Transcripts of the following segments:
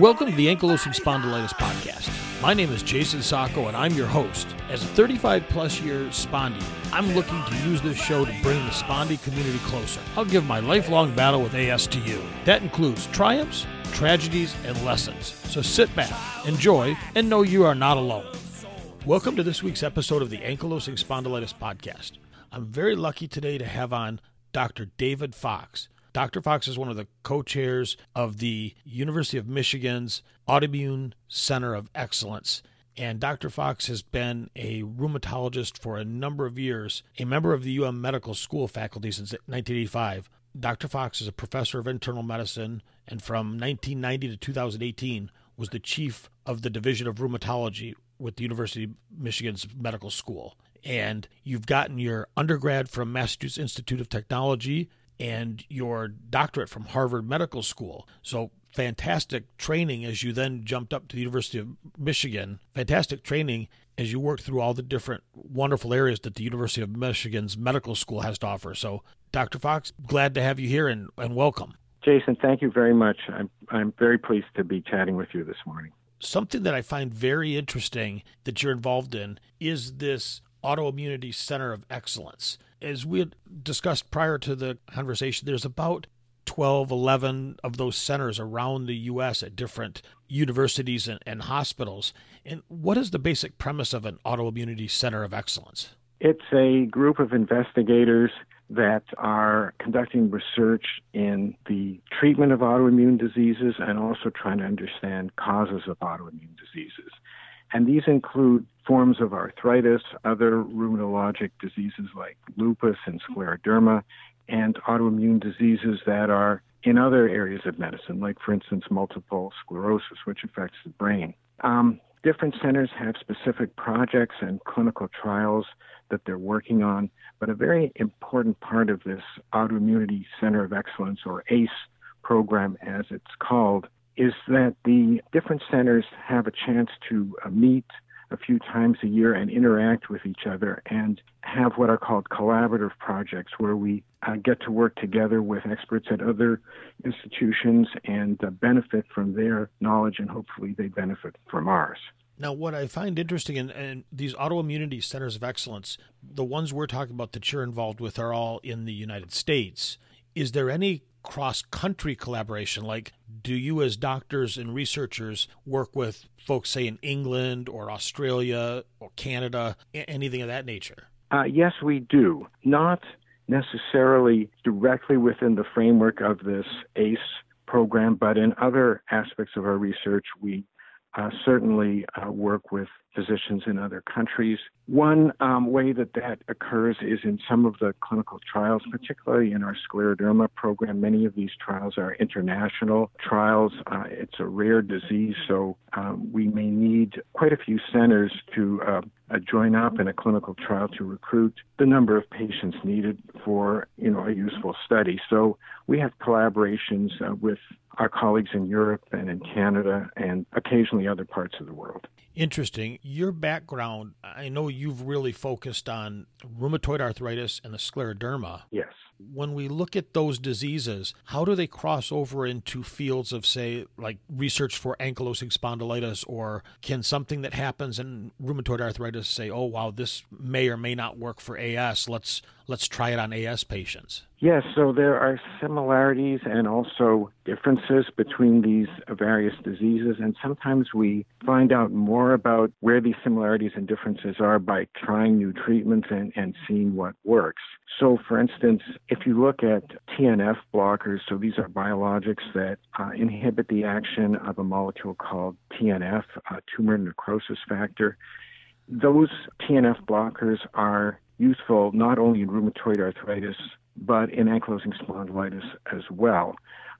Welcome to the Ankylosing Spondylitis Podcast. My name is Jayson Sacco, and I'm your host. As a 35 plus year spondy, I'm looking to use this show to bring the spondy community closer. I'll give my lifelong battle with AS to you. That includes triumphs, tragedies, and lessons. So sit back, enjoy, and know you are not alone. Welcome to this week's episode of the Ankylosing Spondylitis Podcast. I'm very lucky today to have on Dr. David Fox. Dr. Fox is one of the co chairs of the University of Michigan's Autoimmune Center of Excellence. And Dr. Fox has been a rheumatologist for a number of years, a member of the UM Medical School faculty since 1985. Dr. Fox is a professor of internal medicine and from 1990 to 2018 was the chief of the Division of Rheumatology with the University of Michigan's Medical School. And you've gotten your undergrad from Massachusetts Institute of Technology and your doctorate from Harvard Medical School. So fantastic training as you then jumped up to the University of Michigan. Fantastic training as you worked through all the different wonderful areas that the University of Michigan's medical school has to offer. So, Dr. Fox, glad to have you here and, and welcome. Jayson, thank you very much. I'm, I'm very pleased to be chatting with you this morning. Something that I find very interesting that you're involved in is this autoimmunity center of excellence. As we had discussed prior to the conversation, there's about 12, 11 of those centers around the U.S. at different universities and, and hospitals. And what is the basic premise of an autoimmunity center of excellence? It's a group of investigators that are conducting research in the treatment of autoimmune diseases and also trying to understand causes of autoimmune diseases. And these include forms of arthritis, other rheumatologic diseases like lupus and scleroderma, and autoimmune diseases that are in other areas of medicine, like, for instance, multiple sclerosis, which affects the brain. Um, different centers have specific projects and clinical trials that they're working on, but a very important part of this Autoimmunity Center of Excellence, or ACE program as it's called, is that the different centers have a chance to uh, meet a few times a year and interact with each other and have what are called collaborative projects where we uh, get to work together with experts at other institutions and uh, benefit from their knowledge and hopefully they benefit from ours. Now, what I find interesting in, in, these autoimmunity centers of excellence, the ones we're talking about that you're involved with are all in the United States. Is there any cross country collaboration? Like, do you, as doctors and researchers, work with folks, say, in England or Australia or Canada, anything of that nature? Uh, yes, we do. Not necessarily directly within the framework of this ACE program, but in other aspects of our research, we uh, certainly uh, work with physicians in other countries. One um, way that that occurs is in some of the clinical trials, particularly in our scleroderma program. Many of these trials are international trials. Uh, it's a rare disease, so um, we may need quite a few centers to uh, uh, join up in a clinical trial to recruit the number of patients needed for you know a useful study. So we have collaborations uh, with our colleagues in Europe and in Canada and occasionally other parts of the world. Interesting. Your background, I know you've really focused on rheumatoid arthritis and the scleroderma. Yes. When we look at those diseases, how do they cross over into fields of, say, like research for ankylosing spondylitis, or can something that happens in rheumatoid arthritis say, "Oh, wow, this may or may not work for AS. Let's let's try it on AS patients"? Yes, so there are similarities and also differences between these various diseases, and sometimes we find out more about where these similarities and differences are by trying new treatments and, and seeing what works. So, for instance, if you look at TNF blockers, so these are biologics that uh, inhibit the action of a molecule called TNF, tumor necrosis factor. Those TNF blockers are useful not only in rheumatoid arthritis but in ankylosing spondylitis as well.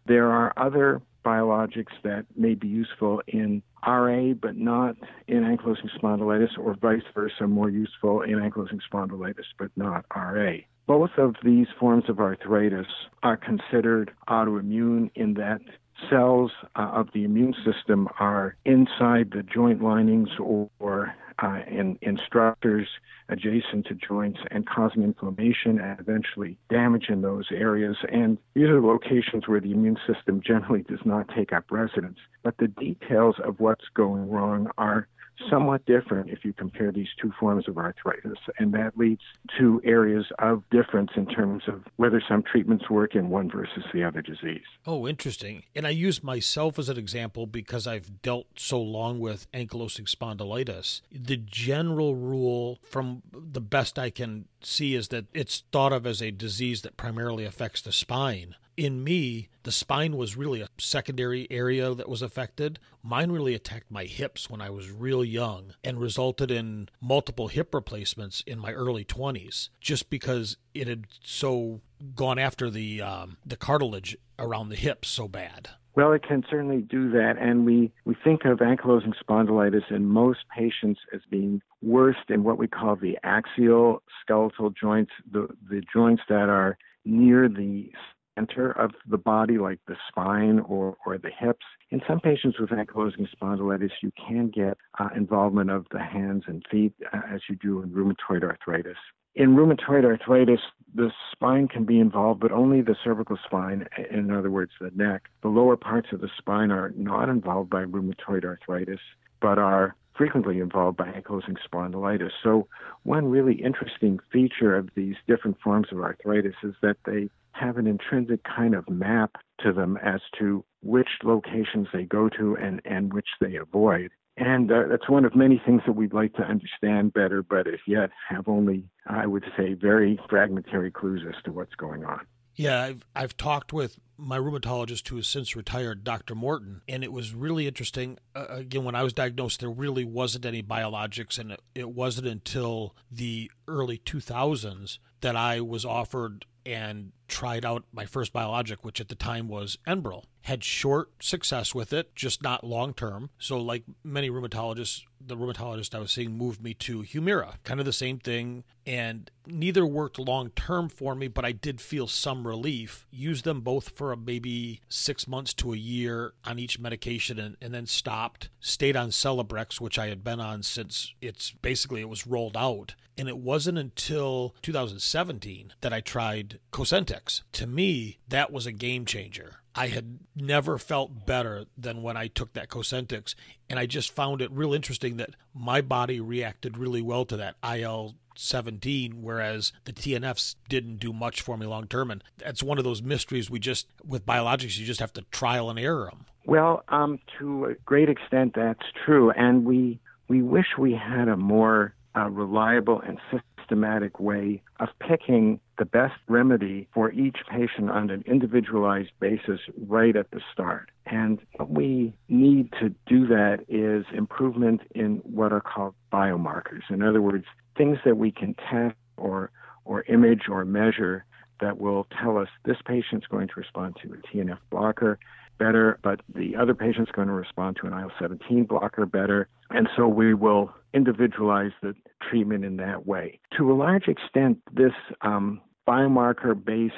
There are other biologics that may be useful in RA, but not in ankylosing spondylitis, or vice versa, more useful in ankylosing spondylitis, but not RA. Both of these forms of arthritis are considered autoimmune in that cells uh, of the immune system are inside the joint linings or, or uh, in, in structures adjacent to joints and causing inflammation and eventually damage in those areas. And these are locations where the immune system generally does not take up residence. But the details of what's going wrong are somewhat different if you compare these two forms of arthritis. And that leads to areas of difference in terms of whether some treatments work in one versus the other disease. Oh, interesting. And I use myself as an example because I've dealt so long with ankylosing spondylitis. The general rule, from the best I can see, is that it's thought of as a disease that primarily affects the spine in me, the spine was really a secondary area that was affected. Mine really attacked my hips when I was real young and resulted in multiple hip replacements in my early 20s just because it had so gone after the um, the cartilage around the hips so bad. Well, it can certainly do that, and we, we think of ankylosing spondylitis in most patients as being worst in what we call the axial skeletal joints, the, the joints that are near the center of the body, like the spine or, or the hips. In some patients with ankylosing spondylitis, you can get uh, involvement of the hands and feet uh, as you do in rheumatoid arthritis. In rheumatoid arthritis, the spine can be involved, but only the cervical spine, in other words, the neck. The lower parts of the spine are not involved by rheumatoid arthritis, but are frequently involved by ankylosing spondylitis. So, one really interesting feature of these different forms of arthritis is that they have an intrinsic kind of map to them as to which locations they go to and, and which they avoid. And uh, that's one of many things that we'd like to understand better, but as yet have only, I would say, very fragmentary clues as to what's going on. Yeah, I've I've talked with my rheumatologist who has since retired, Dr. Morton, and it was really interesting. Uh, again, when I was diagnosed, there really wasn't any biologics, and it, it wasn't until the early 2000s that I was offered and tried out my first biologic, which at the time was Enbrel. Had short success with it, just not long term. So, like many rheumatologists, the rheumatologist I was seeing moved me to Humira, kind of the same thing. And neither worked long term for me, but I did feel some relief. Used them both for maybe six months to a year on each medication and, and then stopped. Stayed on Celebrex, which I had been on since it's basically it was rolled out. And it wasn't until 2017 that I tried Cosentyx. To me, that was a game changer. I had never felt better than when I took that Cosentyx. And I just found it real interesting that my body reacted really well to that IL 17, whereas the TNFs didn't do much for me long term. And that's one of those mysteries we just, with biologics, you just have to trial and error them. Well, um, to a great extent, that's true. And we, we wish we had a more uh, reliable and systematic way of picking the best remedy for each patient on an individualized basis right at the start. And what we need to do that is improvement in what are called biomarkers. In other words, things that we can test or, or image or measure that will tell us this patient's going to respond to a TNF blocker better, but the other patient's going to respond to an IL 17 blocker better. And so we will individualize the treatment in that way. To a large extent, this um, biomarker based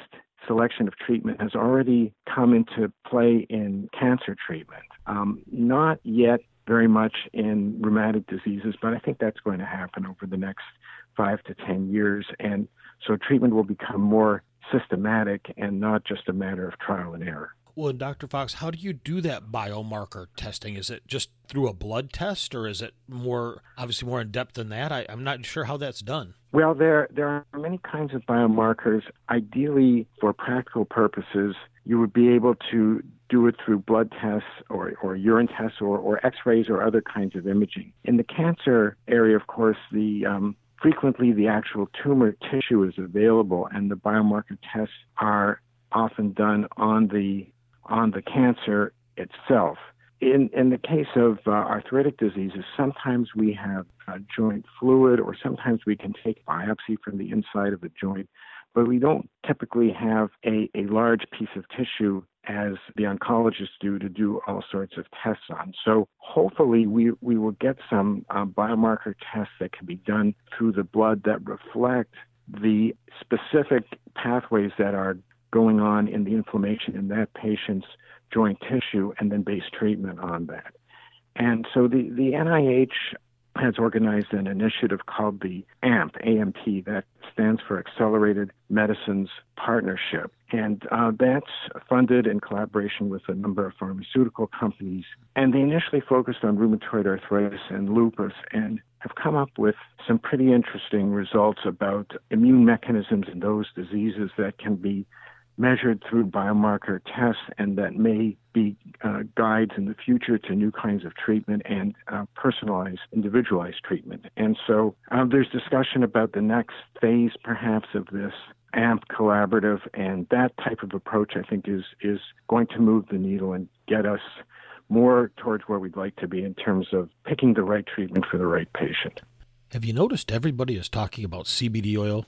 selection of treatment has already come into play in cancer treatment. Um, not yet very much in rheumatic diseases, but I think that's going to happen over the next five to 10 years. And so treatment will become more systematic and not just a matter of trial and error. Well, Dr. Fox, how do you do that biomarker testing? Is it just through a blood test, or is it more obviously more in depth than that? I, am not sure how that's done. Well, there there are many kinds of biomarkers. Ideally, for practical purposes, you would be able to do it through blood tests or, or urine tests or, or X-rays or other kinds of imaging. In the cancer area, of course, the um, frequently the actual tumor tissue is available, and the biomarker tests are often done on the on the cancer itself. In, in the case of uh, arthritic diseases, sometimes we have joint fluid or sometimes we can take biopsy from the inside of the joint, but we don't typically have a, a large piece of tissue as the oncologists do to do all sorts of tests on. So hopefully we, we will get some uh, biomarker tests that can be done through the blood that reflect the specific pathways that are going on in the inflammation in that patient's joint tissue and then base treatment on that. And so the, the NIH has organized an initiative called the AMP, AMP, that stands for Accelerated Medicines Partnership. And uh, that's funded in collaboration with a number of pharmaceutical companies. And they initially focused on rheumatoid arthritis and lupus and have come up with some pretty interesting results about immune mechanisms in those diseases that can be measured through biomarker tests and that may be uh, guides in the future to new kinds of treatment and uh, personalized, individualized treatment. And so uh, there's discussion about the next phase, perhaps, of this AMP collaborative, and that type of approach, I think, is is going to move the needle and get us more towards where we'd like to be in terms of picking the right treatment for the right patient. Have you noticed everybody is talking about CBD oil?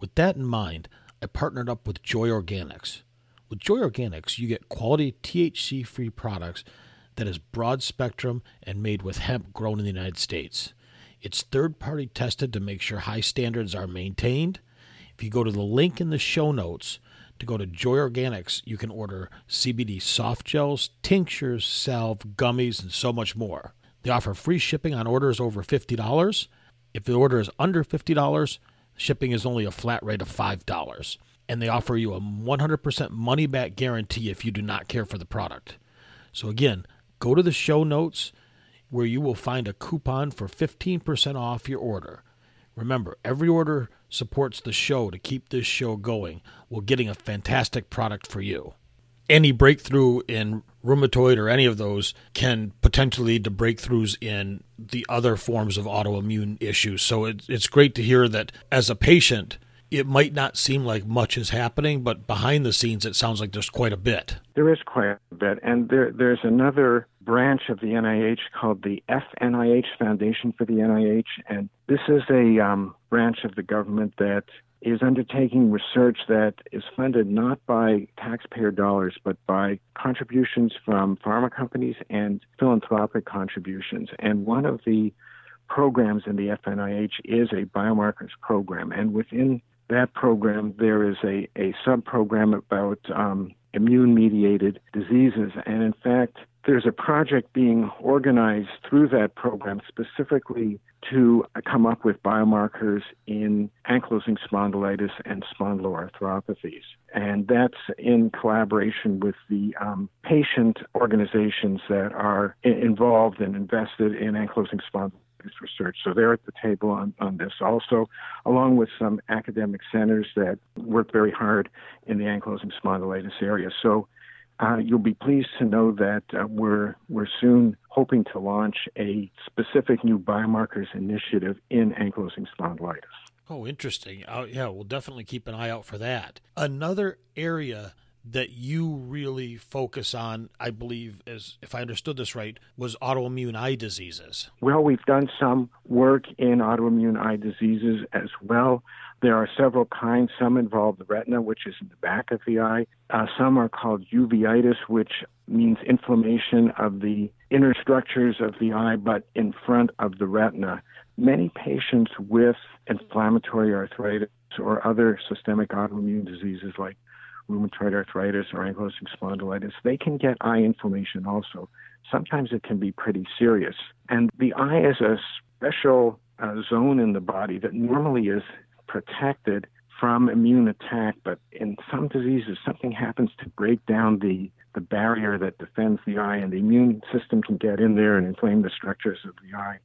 With that in mind, I partnered up with Joy Organics. With Joy Organics, you get quality THC free products that is broad spectrum and made with hemp grown in the United States. It's third party tested to make sure high standards are maintained. If you go to the link in the show notes to go to Joy Organics, you can order CBD soft gels, tinctures, salve, gummies, and so much more. They offer free shipping on orders over $50. If the order is under $50, Shipping is only a flat rate of $5. And they offer you a 100% money back guarantee if you do not care for the product. So, again, go to the show notes where you will find a coupon for 15% off your order. Remember, every order supports the show to keep this show going while getting a fantastic product for you any breakthrough in rheumatoid or any of those can potentially lead to breakthroughs in the other forms of autoimmune issues. So it, it's great to hear that as a patient, it might not seem like much is happening, but behind the scenes, it sounds like there's quite a bit. There is quite a bit. And there, there's another branch of the NIH called the FNIH Foundation for the NIH. And this is a um, branch of the government that is undertaking research that is funded not by taxpayer dollars, but by contributions from pharma companies and philanthropic contributions. And one of the programs in the FNIH is a biomarkers program. And within that program, there is a, a sub program about um, immune mediated diseases. And in fact, there's a project being organized through that program specifically to come up with biomarkers in ankylosing spondylitis and spondyloarthropathies. And that's in collaboration with the um, patient organizations that are involved and invested in ankylosing spondylitis research. So they're at the table on, on this also, along with some academic centers that work very hard in the ankylosing spondylitis area. So uh, you'll be pleased to know that uh, we're we're soon hoping to launch a specific new biomarkers initiative in ankylosing spondylitis. Oh, interesting. Uh, yeah, we'll definitely keep an eye out for that. Another area that you really focus on, I believe, as if I understood this right, was autoimmune eye diseases. Well, we've done some work in autoimmune eye diseases as well. There are several kinds. Some involve the retina, which is in the back of the eye. Uh, some are called uveitis, which means inflammation of the inner structures of the eye, but in front of the retina. Many patients with inflammatory arthritis or other systemic autoimmune diseases like rheumatoid arthritis or ankylosing spondylitis, they can get eye inflammation also. Sometimes it can be pretty serious. And the eye is a special uh, zone in the body that normally is protected from immune attack, but in some diseases, something happens to break down the, the barrier that defends the eye, and the immune system can get in there and inflame the structures of the eye.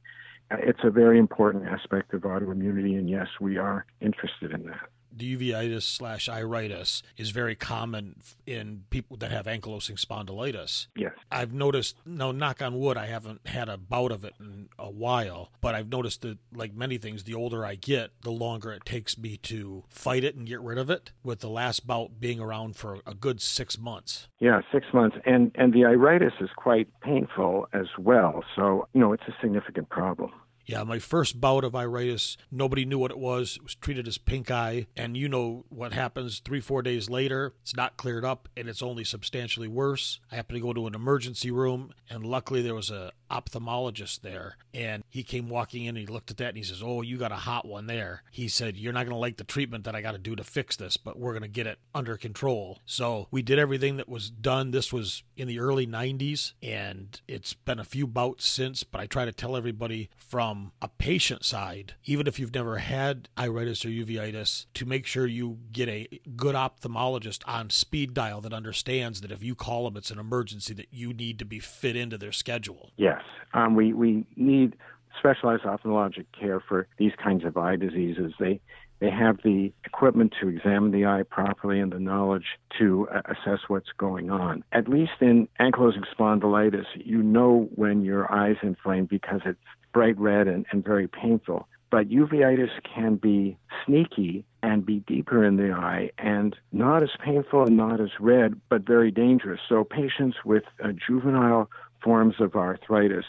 Uh, it's a very important aspect of autoimmunity, and yes, we are interested in that the uveitis slash iritis is very common in people that have ankylosing spondylitis. Yes. I've noticed, no, knock on wood, I haven't had a bout of it in a while, but I've noticed that, like many things, the older I get, the longer it takes me to fight it and get rid of it, with the last bout being around for a good six months. Yeah, six months. And, and the iritis is quite painful as well. So, you know, it's a significant problem. Yeah, my first bout of iritis, nobody knew what it was. It was treated as pink eye. And you know what happens three, four days later? It's not cleared up and it's only substantially worse. I happened to go to an emergency room and luckily there was a ophthalmologist there, and he came walking in and he looked at that and he says, "Oh, you got a hot one there." He said, "You're not going to like the treatment that I got to do to fix this, but we're going to get it under control." So we did everything that was done. This was in the early 90s, and it's been a few bouts since. But I try to tell everybody from a patient side, even if you've never had iritis or uveitis, to make sure you get a good ophthalmologist on speed dial that understands that if you call them, it's an emergency that you need to be fit into their schedule. Yes, um, we we need specialized ophthalmologic care for these kinds of eye diseases. They they have the equipment to examine the eye properly and the knowledge to uh, assess what's going on. At least in ankylosing spondylitis, you know when your eye's inflamed because it's bright red and, and very painful. But uveitis can be sneaky and be deeper in the eye and not as painful and not as red, but very dangerous. So patients with uh, juvenile forms of arthritis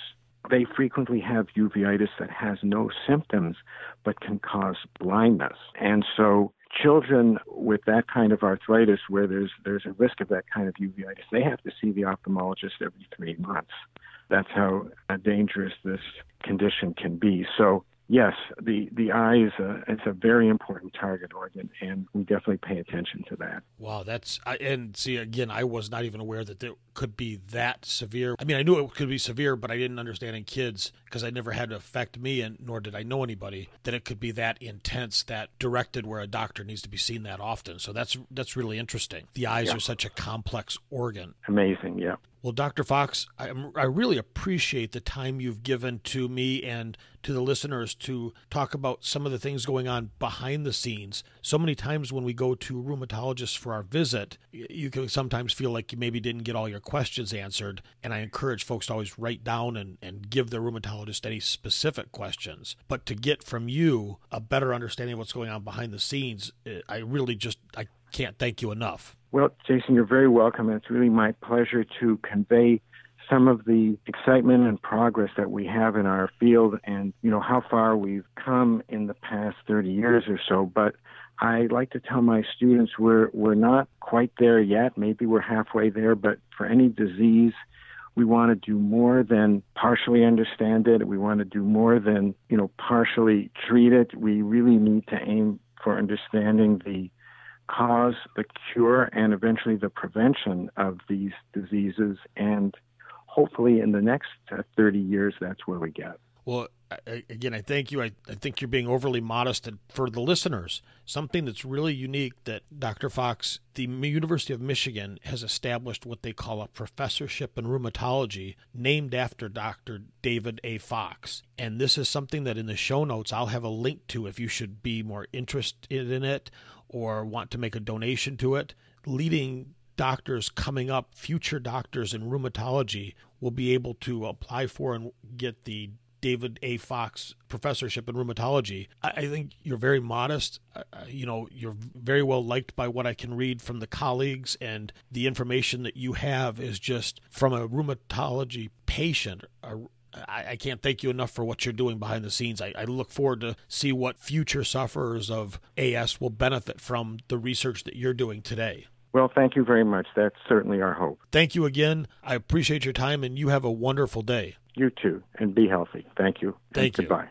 they frequently have uveitis that has no symptoms but can cause blindness. And so children with that kind of arthritis where there's there's a risk of that kind of uveitis, they have to see the ophthalmologist every 3 months. That's how dangerous this condition can be. So yes, the, the eye is a, it's a very important target organ, and we definitely pay attention to that. Wow, that's I, and see again, I was not even aware that there could be that severe. I mean, I knew it could be severe, but I didn't understand in kids because I never had to affect me, and nor did I know anybody that it could be that intense, that directed, where a doctor needs to be seen that often. So that's that's really interesting. The eyes yeah. are such a complex organ. Amazing, yeah. Well, Dr. Fox, I, I, really appreciate the time you've given to me and to the listeners to talk about some of the things going on behind the scenes. So many times when we go to rheumatologists for our visit, you can sometimes feel like you maybe didn't get all your questions answered. And I encourage folks to always write down and, and give their rheumatologist any specific questions. But to get from you a better understanding of what's going on behind the scenes, eh, I really just I can't thank you enough. Well, Jayson, you're very welcome. It's really my pleasure to convey some of the excitement and progress that we have in our field and you know how far we've come in the past 30 years or so. But I like to tell my students we're we're not quite there yet. Maybe we're halfway there but for any disease we want to do more than partially understand it. We want to do more than you know partially treat it. We really need to aim for understanding the cause, the cure, and eventually the prevention of these diseases. And hopefully, in the next uh, 30 years, that's where we get. Well, again, I thank you. I, I think you're being overly modest. For the listeners, something that's really unique that Dr. Fox, the University of Michigan, has established what they call a professorship in rheumatology named after Dr. David A. Fox. And this is something that in the show notes I'll have a link to if you should be more interested in it or want to make a donation to it, leading doctors coming up, future doctors in rheumatology, will be able to apply for and get the David A. Fox professorship in rheumatology. I, think you're very modest. Uh, you know, you're very well liked by what I can read from the colleagues, and the information that you have is just from a rheumatology patient, a, I, I, can't thank you enough for what you're doing behind the scenes. I, I, look forward to see what future sufferers of AS will benefit from the research that you're doing today. Well, thank you very much. That's certainly our hope. Thank you again. I appreciate your time, and you have a wonderful day. You too, and be healthy. Thank you. Thank you. Goodbye.